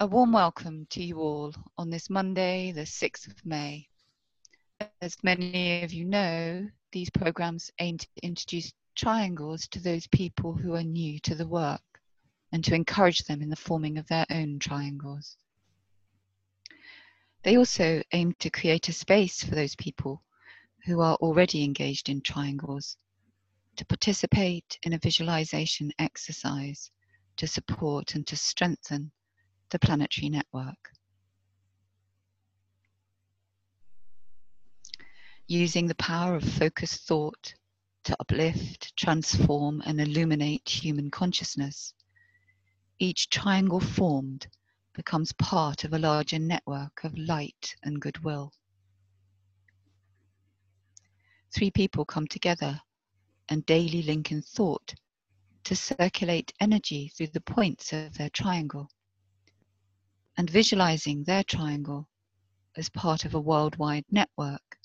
A warm welcome to you all on this Monday, the 6th of May. As many of you know, these programs aim to introduce triangles to those people who are new to the work and to encourage them in the forming of their own triangles. They also aim to create a space for those people who are already engaged in triangles to participate in a visualization exercise to support and to strengthen the planetary network. Using the power of focused thought to uplift, transform, and illuminate human consciousness, each triangle formed becomes part of a larger network of light and goodwill. Three people come together and daily link in thought to circulate energy through the points of their triangle and visualizing their triangle as part of a worldwide network,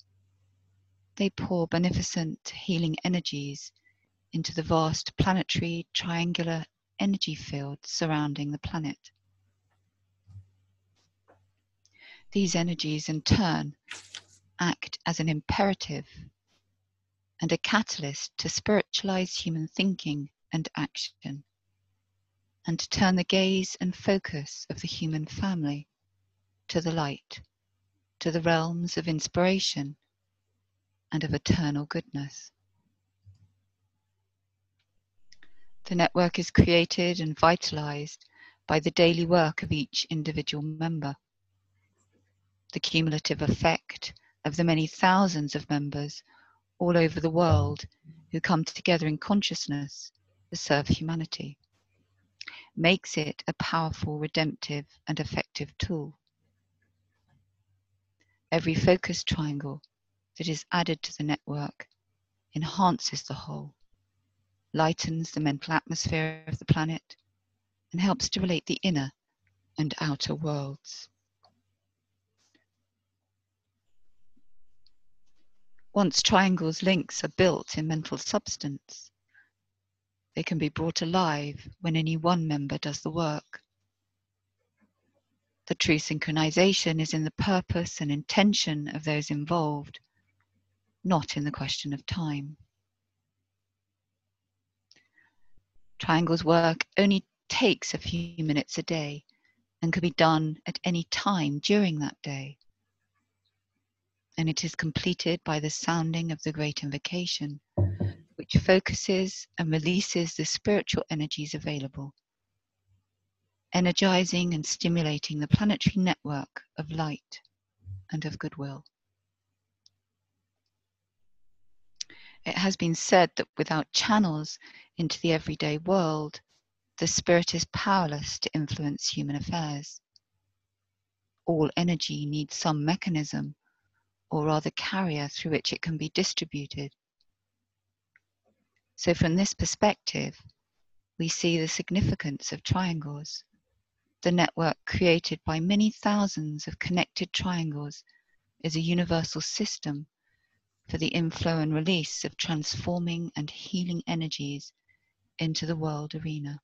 they pour beneficent healing energies into the vast planetary triangular energy field surrounding the planet. These energies, in turn, act as an imperative and a catalyst to spiritualize human thinking and action and to turn the gaze and focus of the human family to the light, to the realms of inspiration and of eternal goodness. The network is created and vitalized by the daily work of each individual member. The cumulative effect of the many thousands of members all over the world who come together in consciousness to serve humanity makes it a powerful, redemptive, and effective tool. Every focus triangle that is added to the network enhances the whole, lightens the mental atmosphere of the planet, and helps to relate the inner and outer worlds. Once triangles links are built in mental substance, they can be brought alive when any one member does the work. The true synchronization is in the purpose and intention of those involved, not in the question of time. Triangles work only takes a few minutes a day and can be done at any time during that day. And it is completed by the sounding of the great invocation which focuses and releases the spiritual energies available, energizing and stimulating the planetary network of light and of goodwill. It has been said that without channels into the everyday world, the spirit is powerless to influence human affairs. All energy needs some mechanism, or rather carrier, through which it can be distributed. So, from this perspective, we see the significance of triangles. The network created by many thousands of connected triangles is a universal system for the inflow and release of transforming and healing energies into the world arena.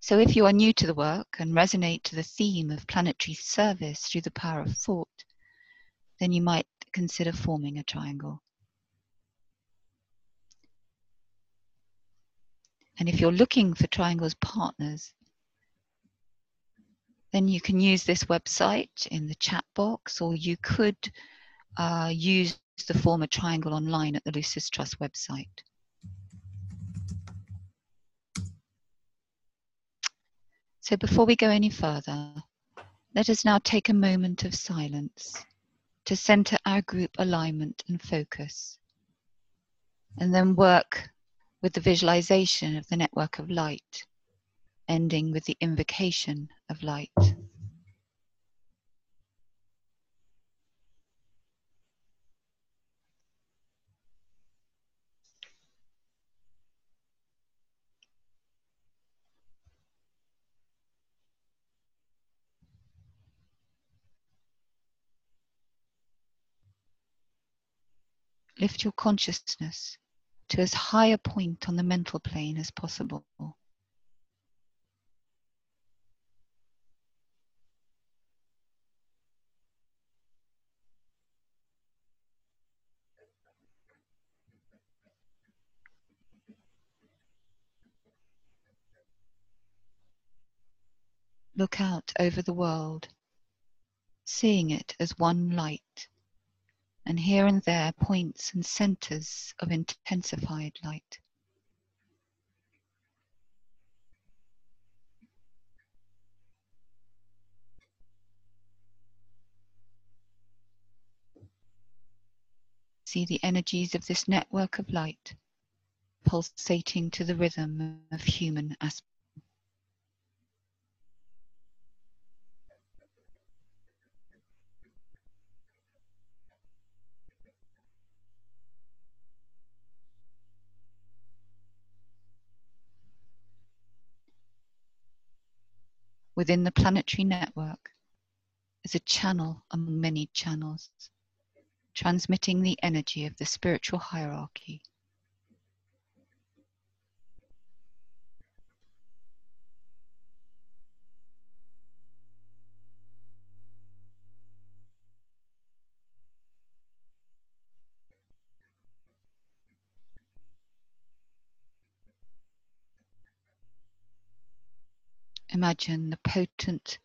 So, if you are new to the work and resonate to the theme of planetary service through the power of thought, then you might consider forming a triangle. And if you're looking for triangles partners, then you can use this website in the chat box, or you could uh, use the former triangle online at the Lucis Trust website. So before we go any further, let us now take a moment of silence to center our group alignment and focus, and then work with the visualization of the network of light, ending with the invocation of light. Lift your consciousness to as high a point on the mental plane as possible. Look out over the world, seeing it as one light and here and there points and centers of intensified light. See the energies of this network of light pulsating to the rhythm of human aspect. Within the planetary network is a channel among many channels, transmitting the energy of the spiritual hierarchy Imagine the potent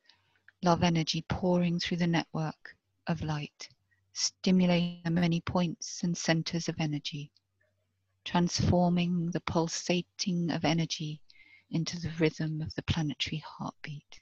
love energy pouring through the network of light, stimulating the many points and centers of energy, transforming the pulsating of energy into the rhythm of the planetary heartbeat.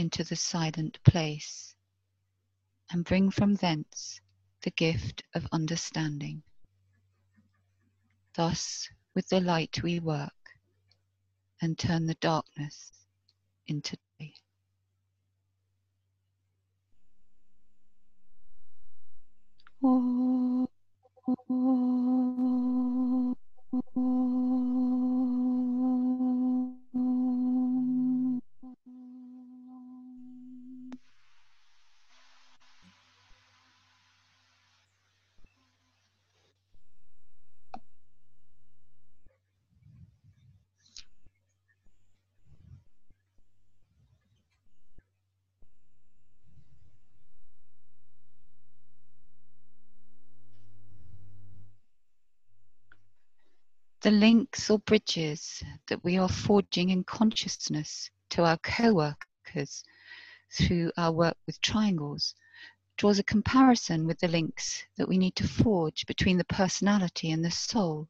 into the silent place and bring from thence the gift of understanding. Thus, with the light we work and turn the darkness into day. Oh. The links or bridges that we are forging in consciousness to our co workers through our work with triangles draws a comparison with the links that we need to forge between the personality and the soul,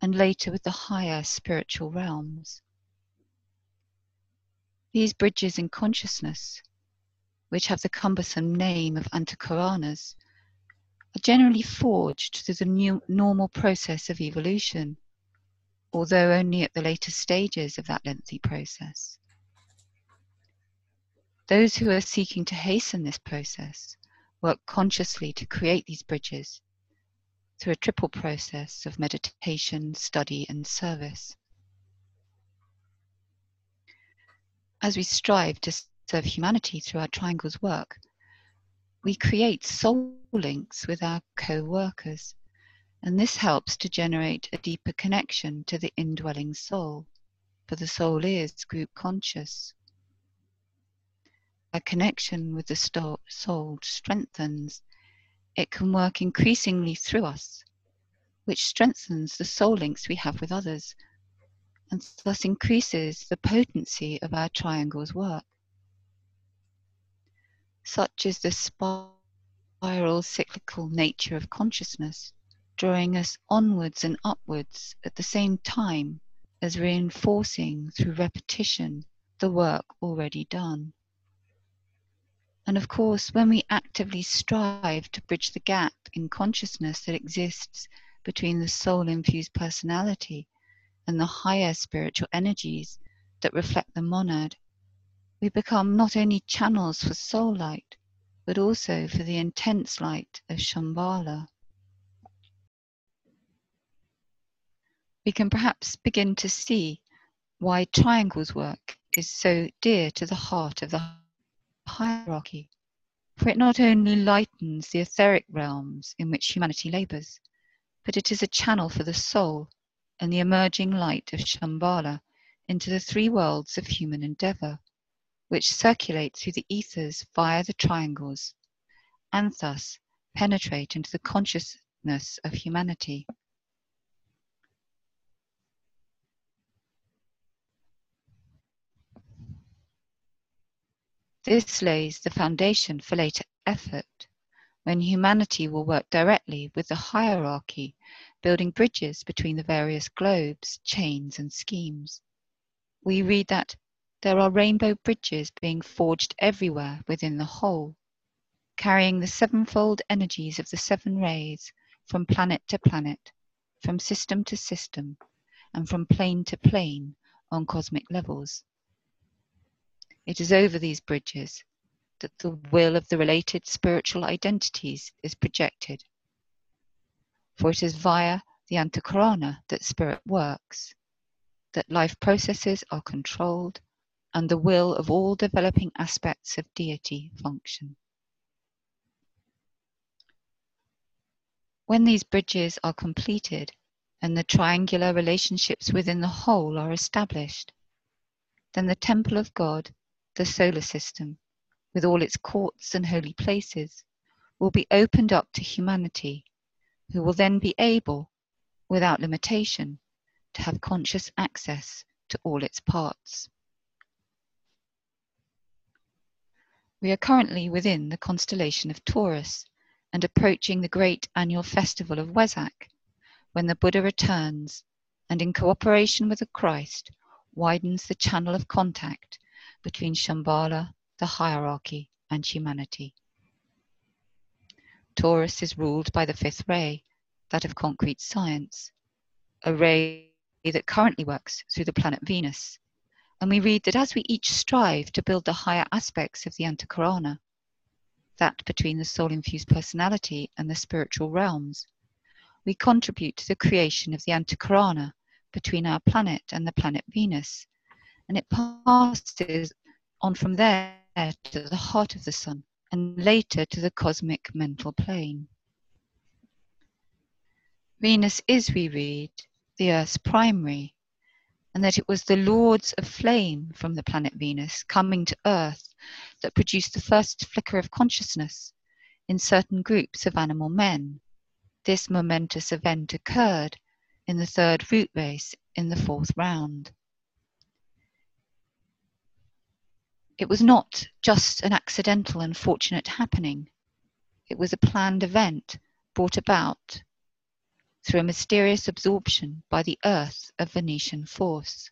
and later with the higher spiritual realms. These bridges in consciousness, which have the cumbersome name of antahkaranas, are generally forged through the new normal process of evolution, although only at the later stages of that lengthy process. Those who are seeking to hasten this process work consciously to create these bridges through a triple process of meditation, study, and service. As we strive to serve humanity through our triangles work, we create soul links with our co workers, and this helps to generate a deeper connection to the indwelling soul, for the soul is group conscious. A connection with the soul strengthens, it can work increasingly through us, which strengthens the soul links we have with others, and thus increases the potency of our triangle's work such is the spiral cyclical nature of consciousness, drawing us onwards and upwards at the same time as reinforcing through repetition the work already done. And of course, when we actively strive to bridge the gap in consciousness that exists between the soul infused personality and the higher spiritual energies that reflect the monad, we become not only channels for soul light, but also for the intense light of Shambhala. We can perhaps begin to see why triangles work is so dear to the heart of the hierarchy, for it not only lightens the etheric realms in which humanity labours, but it is a channel for the soul and the emerging light of Shambhala into the three worlds of human endeavour, which circulate through the ethers via the triangles, and thus penetrate into the consciousness of humanity. This lays the foundation for later effort, when humanity will work directly with the hierarchy, building bridges between the various globes, chains, and schemes. We read that there are rainbow bridges being forged everywhere within the whole, carrying the sevenfold energies of the seven rays from planet to planet, from system to system, and from plane to plane on cosmic levels. It is over these bridges that the will of the related spiritual identities is projected. For it is via the antahkarana that spirit works, that life processes are controlled, and the will of all developing aspects of deity function. When these bridges are completed and the triangular relationships within the whole are established, then the temple of God the solar system, with all its courts and holy places, will be opened up to humanity, who will then be able, without limitation, to have conscious access to all its parts. We are currently within the constellation of Taurus and approaching the great annual festival of Wesak, when the Buddha returns and, in cooperation with the Christ, widens the channel of contact between Shambhala, the hierarchy, and humanity. Taurus is ruled by the fifth ray, that of concrete science, a ray that currently works through the planet Venus. And we read that as we each strive to build the higher aspects of the Antahkarana, that between the soul infused personality and the spiritual realms, we contribute to the creation of the Antahkarana between our planet and the planet Venus, and it passes on from there to the heart of the sun and later to the cosmic mental plane. Venus is, we read, the Earth's primary, and that it was the lords of flame from the planet Venus coming to Earth that produced the first flicker of consciousness in certain groups of animal men. This momentous event occurred in the third root race in the fourth round. It was not just an accidental and fortunate happening. It was a planned event brought about through a mysterious absorption by the earth of Venetian force.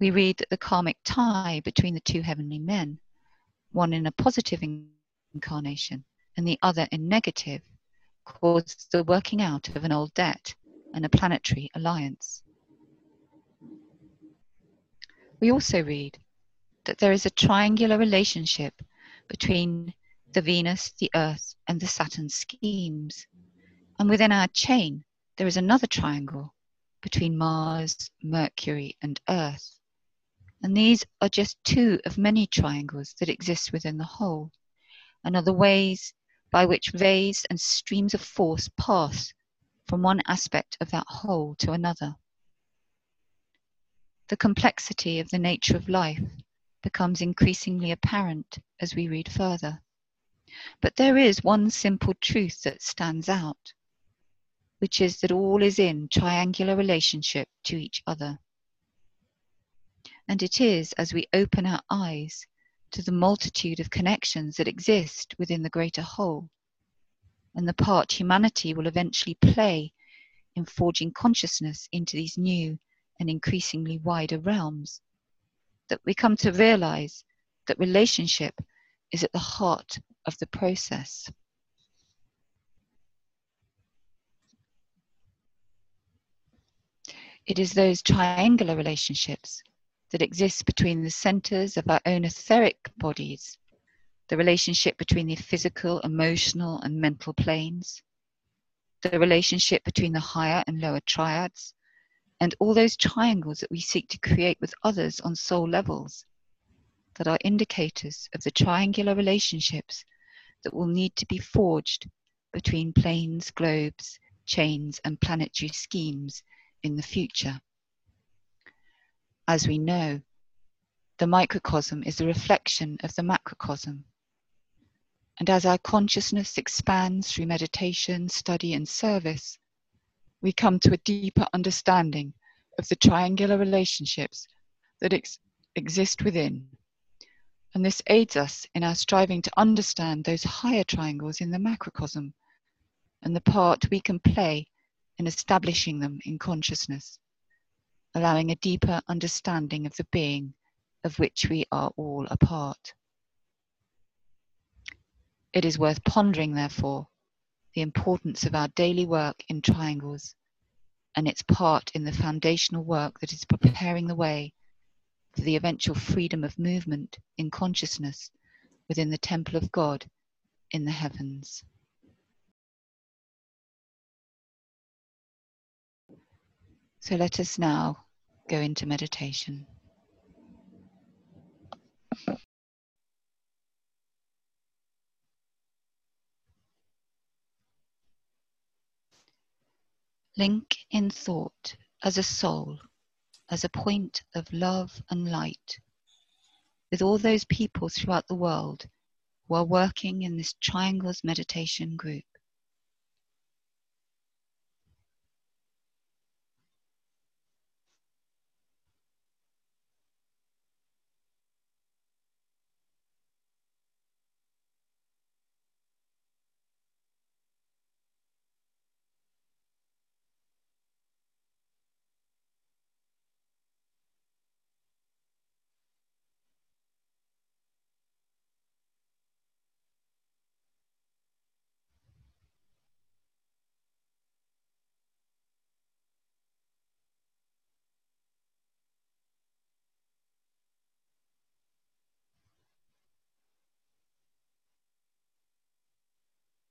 We read that the karmic tie between the two heavenly men, one in a positive incarnation and the other in negative, caused the working out of an old debt and a planetary alliance. We also read that there is a triangular relationship between the Venus, the Earth, and the Saturn schemes. And within our chain, there is another triangle between Mars, Mercury, and Earth. And these are just two of many triangles that exist within the whole, and are the ways by which rays and streams of force pass from one aspect of that whole to another. The complexity of the nature of life becomes increasingly apparent as we read further. But there is one simple truth that stands out, which is that all is in triangular relationship to each other. And it is as we open our eyes to the multitude of connections that exist within the greater whole, and the part humanity will eventually play in forging consciousness into these new and increasingly wider realms, that we come to realize that relationship is at the heart of the process. It is those triangular relationships that exist between the centers of our own etheric bodies, the relationship between the physical, emotional, and mental planes, the relationship between the higher and lower triads, and all those triangles that we seek to create with others on soul levels that are indicators of the triangular relationships that will need to be forged between planes, globes, chains, and planetary schemes in the future. As we know, the microcosm is a reflection of the macrocosm. And as our consciousness expands through meditation, study, and service, we come to a deeper understanding of the triangular relationships that ex- exist within. And this aids us in our striving to understand those higher triangles in the macrocosm and the part we can play in establishing them in consciousness, allowing a deeper understanding of the being of which we are all a part. It is worth pondering, therefore, the importance of our daily work in triangles and its part in the foundational work that is preparing the way for the eventual freedom of movement in consciousness within the temple of God in the heavens. So let us now go into meditation. Link in thought as a soul, as a point of love and light with all those people throughout the world who are working in this Triangles Meditation group.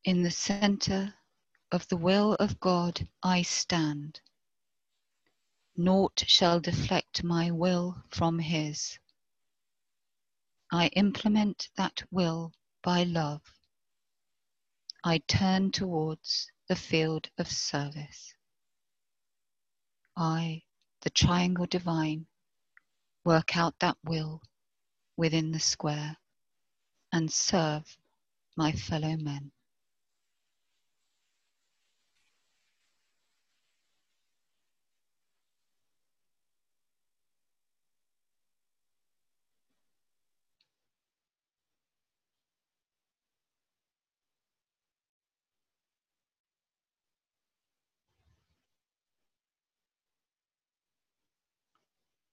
In the center of the will of God I stand. Naught shall deflect my will from His. I implement that will by love. I turn towards the field of service. I, the triangle divine, work out that will within the square and serve my fellow men.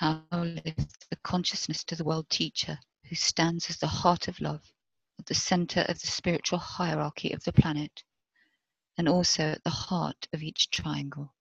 Now lift the consciousness to the world teacher who stands as the heart of love at the center of the spiritual hierarchy of the planet and also at the heart of each triangle.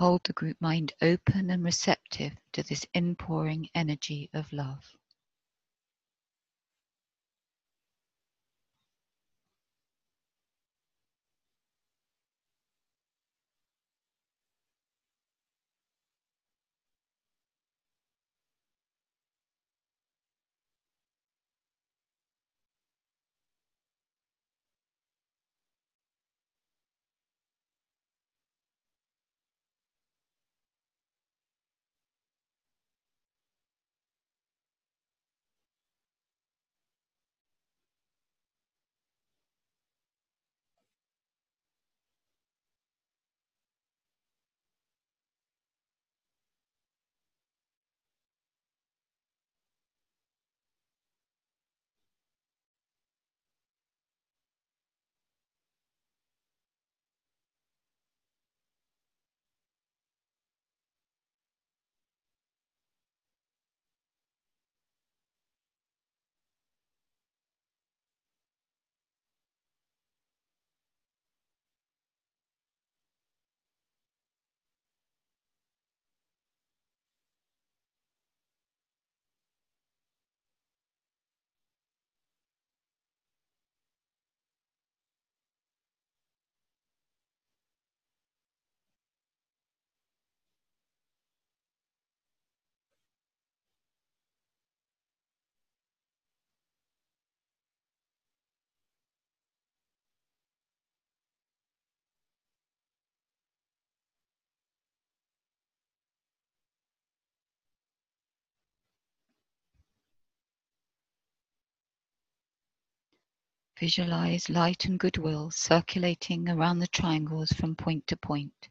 Hold the group mind open and receptive to this inpouring energy of love. Visualize light and goodwill circulating around the triangles from point to point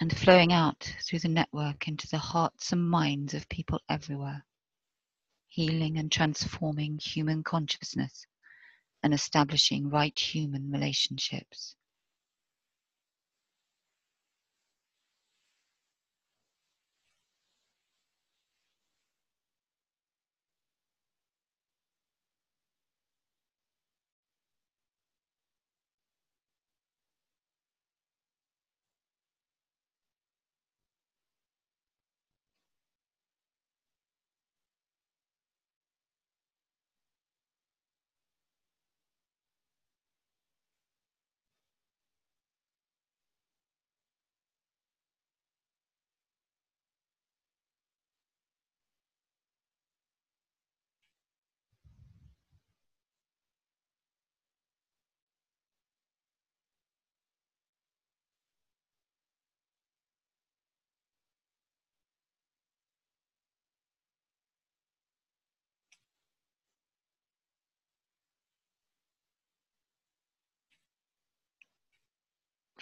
and flowing out through the network into the hearts and minds of people everywhere, healing and transforming human consciousness and establishing right human relationships.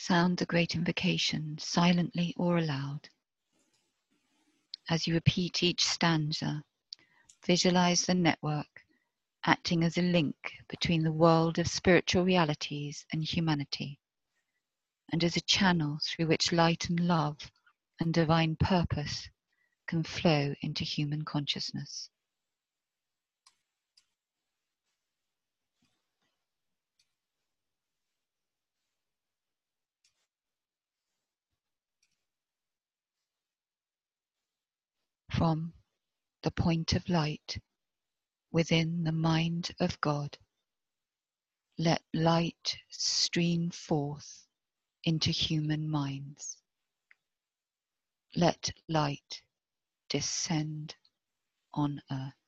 Sound the great invocation silently or aloud. As you repeat each stanza, visualize the network acting as a link between the world of spiritual realities and humanity, and as a channel through which light and love and divine purpose can flow into human consciousness. From the point of light within the mind of God, let light stream forth into human minds. Let light descend on earth.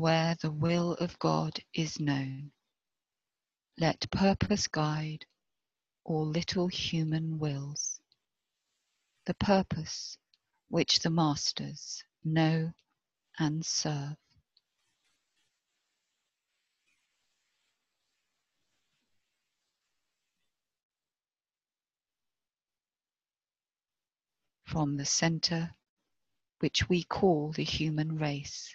where the will of God is known, let purpose guide all little human wills, the purpose which the masters know and serve. From the center which we call the human race,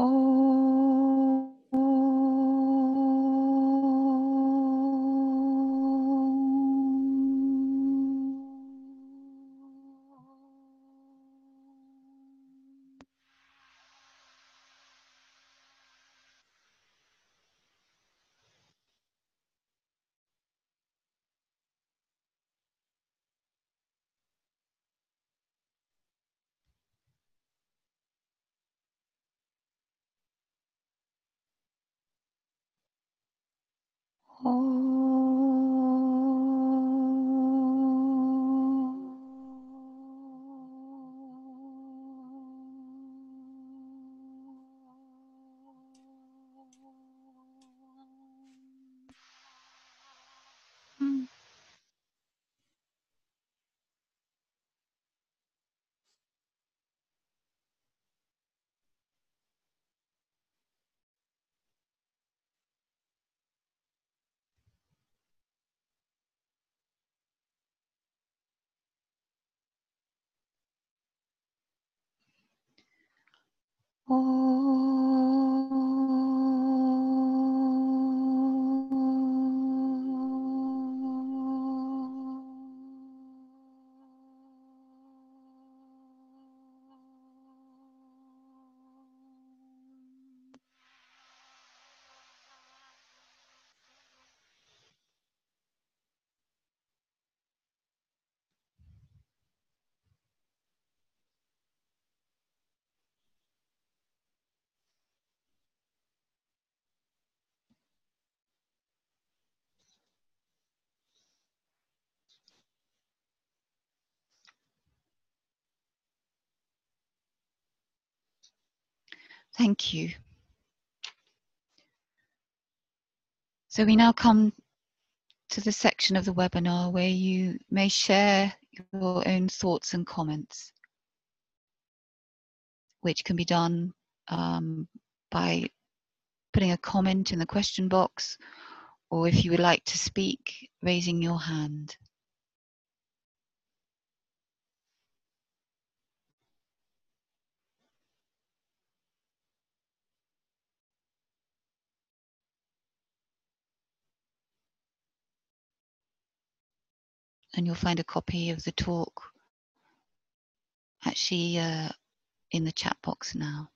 Oh. Oh. Oh. Thank you. So we now come to the section of the webinar where you may share your own thoughts and comments, which can be done um, by putting a comment in the question box, or if you would like to speak, raising your hand. And you'll find a copy of the talk actually uh, in the chat box now.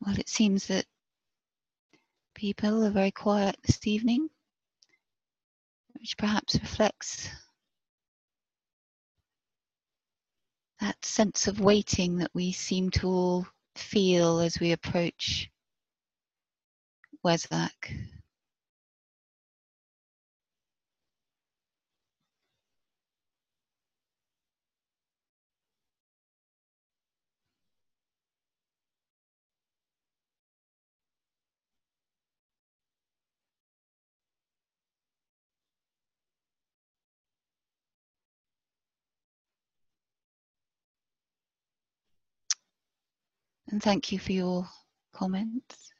Well, it seems that people are very quiet this evening, which perhaps reflects that sense of waiting that we seem to all feel as we approach Wesak. And thank you for your comments.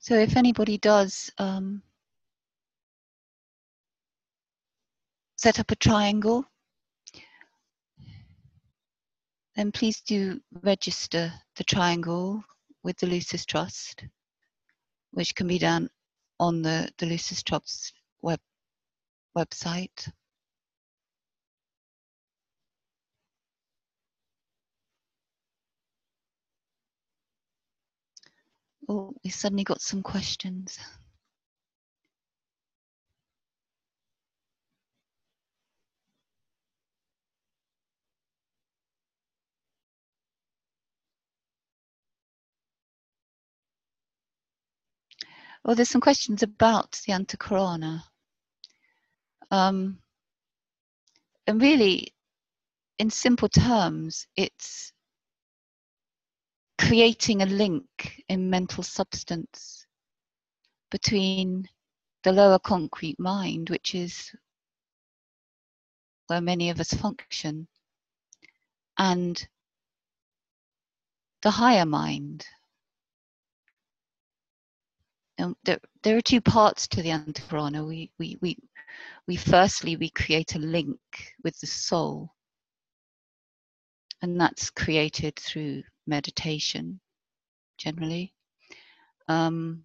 So if anybody does um, set up a triangle, then please do register the triangle with the Lucis Trust, which can be done on the, the Lucis Trust web, website. Oh, we suddenly got some questions. Well, there's some questions about the Antahkarana. Um, and really, in simple terms, it's creating a link in mental substance between the lower concrete mind, which is where many of us function, and the higher mind. And there, there are two parts to the Antahkarana. We, we, we, we firstly, we create a link with the soul, and that's created through meditation generally. Um,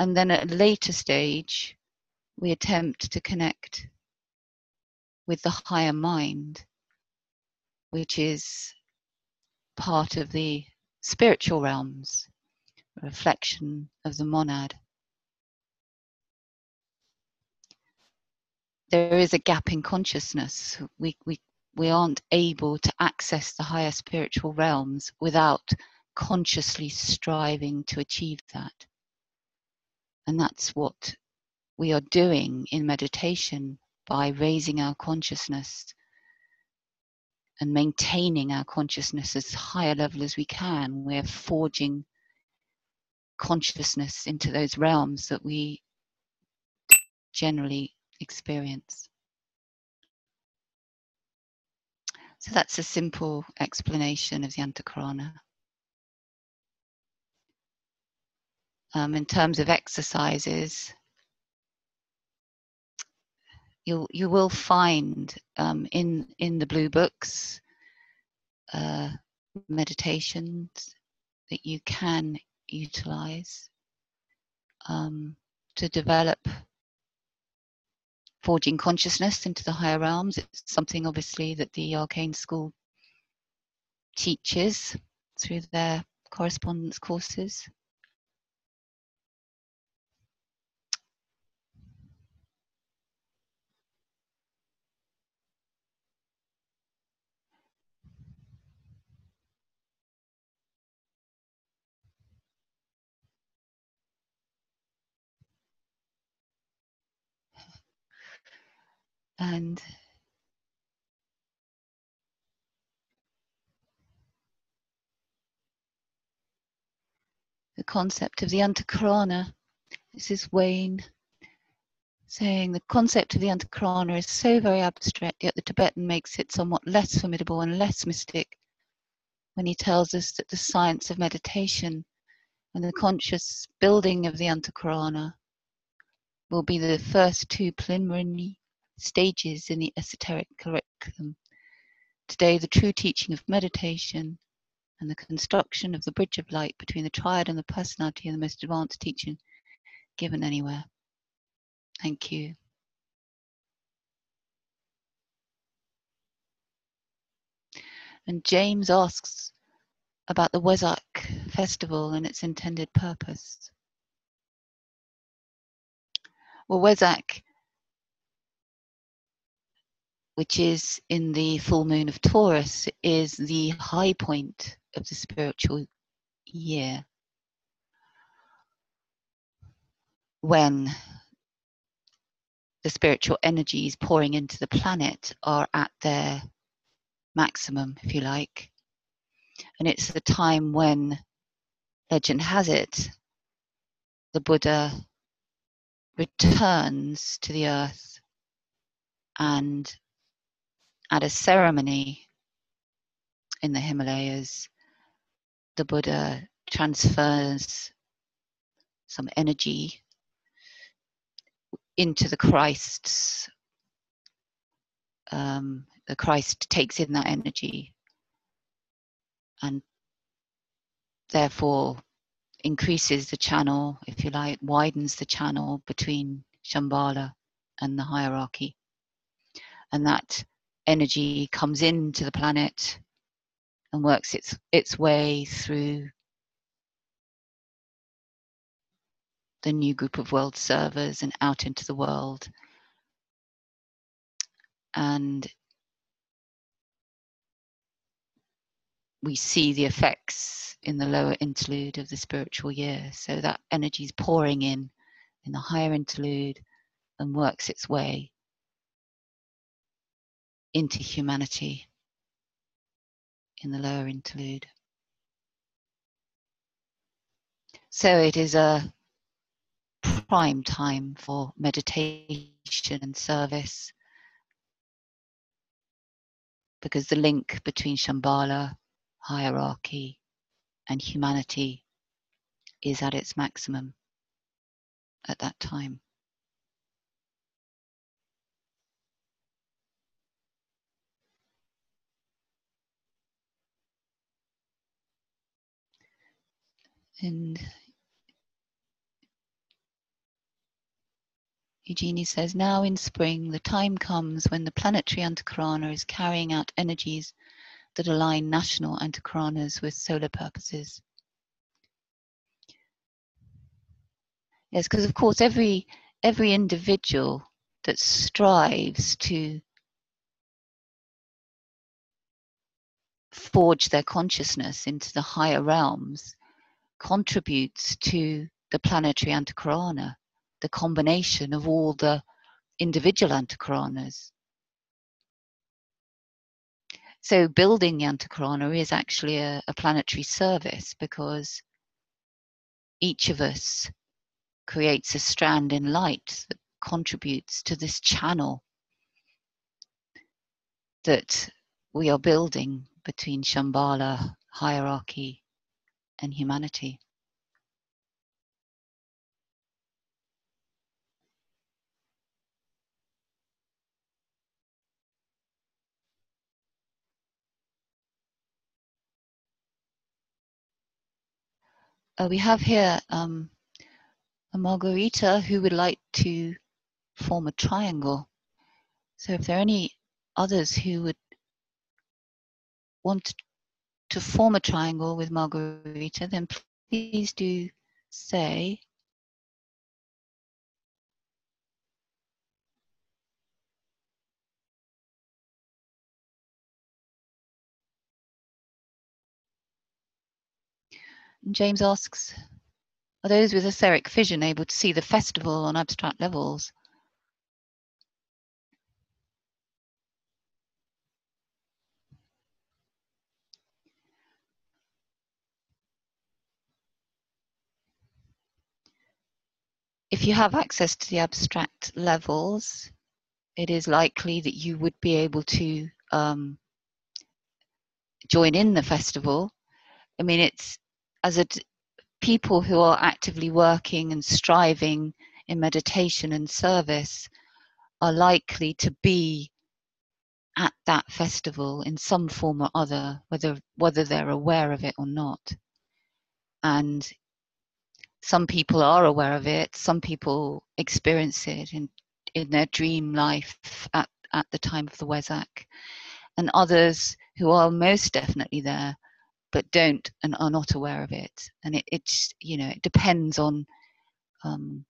and then at a later stage, we attempt to connect with the higher mind, which is part of the spiritual realms, reflection of the monad. There is a gap in consciousness. We, we, we aren't able to access the higher spiritual realms without consciously striving to achieve that. And that's what we are doing in meditation by raising our consciousness and maintaining our consciousness as high a level as we can. We're forging consciousness into those realms that we generally experience. So that's a simple explanation of the Antahkarana. Um, in terms of exercises, you you will find um, in in the blue books uh, meditations that you can utilize um, to develop forging consciousness into the higher realms. It's something obviously that the Arcane School teaches through their correspondence courses. And the concept of the antahkarana. This is Wayne saying the concept of the antahkarana is so very abstract, yet the Tibetan makes it somewhat less formidable and less mystic when he tells us that the science of meditation and the conscious building of the antahkarana will be the first two preliminary stages in the esoteric curriculum. Today, the true teaching of meditation and the construction of the bridge of light between the triad and the personality are the most advanced teaching given anywhere. Thank you. And James asks about the Wesak festival and its intended purpose. Well, Wesak which is in the full moon of Taurus, is the high point of the spiritual year. When the spiritual energies pouring into the planet are at their maximum, if you like. And it's the time when, legend has it, the Buddha returns to the earth and at a ceremony in the Himalayas, the Buddha transfers some energy into the Christ's. Um, the Christ takes in that energy and therefore increases the channel, if you like, widens the channel between Shambhala and the hierarchy. And that energy comes into the planet and works its its way through the new group of world servers and out into the world. And we see the effects in the lower interlude of the spiritual year. So that energy is pouring in in the higher interlude and works its way into humanity in the lower interlude. So it is a prime time for meditation and service because the link between Shambhala, hierarchy, and humanity is at its maximum at that time. And Eugenie says, now in spring, the time comes when the planetary antahkarana is carrying out energies that align national antahkaranas with solar purposes. Yes, because of course every every individual that strives to forge their consciousness into the higher realms contributes to the planetary antahkarana, the combination of all the individual antahkaranas. So building the antahkarana is actually a, a planetary service because each of us creates a strand in light that contributes to this channel that we are building between Shambhala, hierarchy, and humanity. Uh, we have here um, a Margarita who would like to form a triangle. So if there are any others who would want to form a triangle with Margarita, then please do say. James asks, are those with etheric vision able to see the festival on abstract levels? If you have access to the abstract levels, it is likely that you would be able to um, join in the festival. I mean, it's as a people who are actively working and striving in meditation and service are likely to be at that festival in some form or other, whether whether they're aware of it or not. And some people are aware of it, some people experience it in, in their dream life at, at the time of the Wesak, and others who are most definitely there but don't and are not aware of it. And it, it's, you know, it depends on um,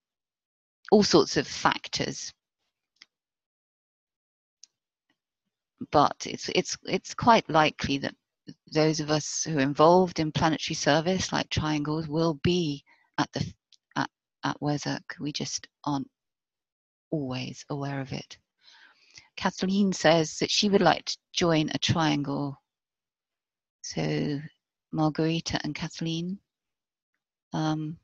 all sorts of factors. But it's it's it's quite likely that those of us who are involved in planetary service, like triangles, will be at the at at Wesak. We just aren't always aware of it. Kathleen says that she would like to join a triangle so Margarita and Kathleen. Um,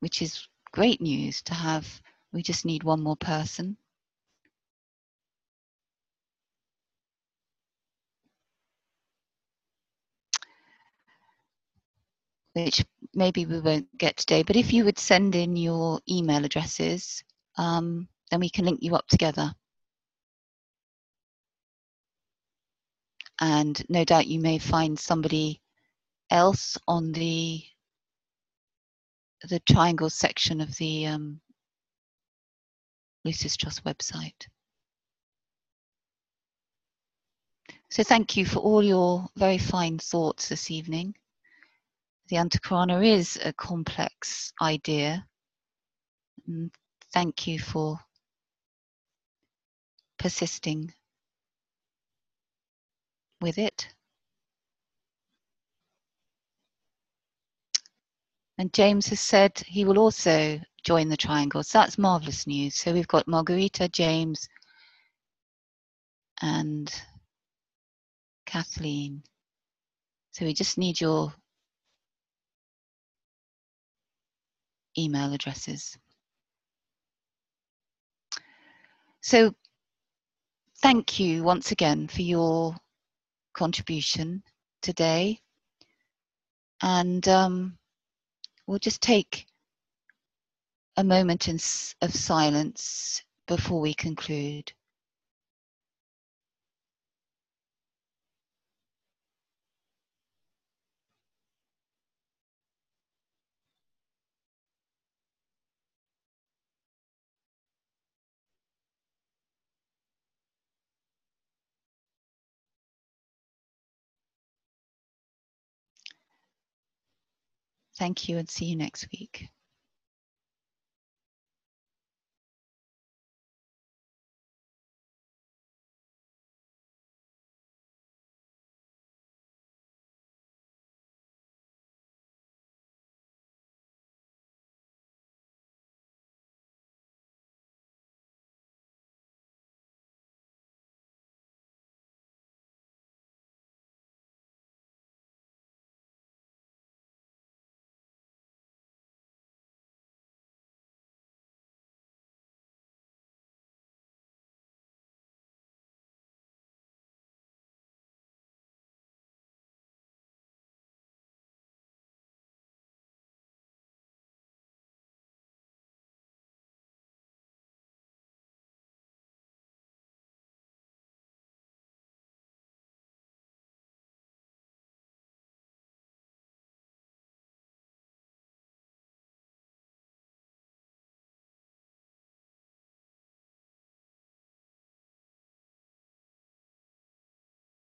which is great news to have. We just need one more person. Which maybe we won't get today, but if you would send in your email addresses, um, then we can link you up together. and no doubt you may find somebody else on the the triangle section of the um, Trust website. So thank you for all your very fine thoughts this evening. The Antahkarana is a complex idea. And thank you for persisting with it. And James has said he will also join the triangle. So that's marvelous news. So we've got Margarita, James, and Kathleen. So we just need your email addresses. So thank you once again for your contribution today. And um, we'll just take a moment in, of silence before we conclude. Thank you and see you next week.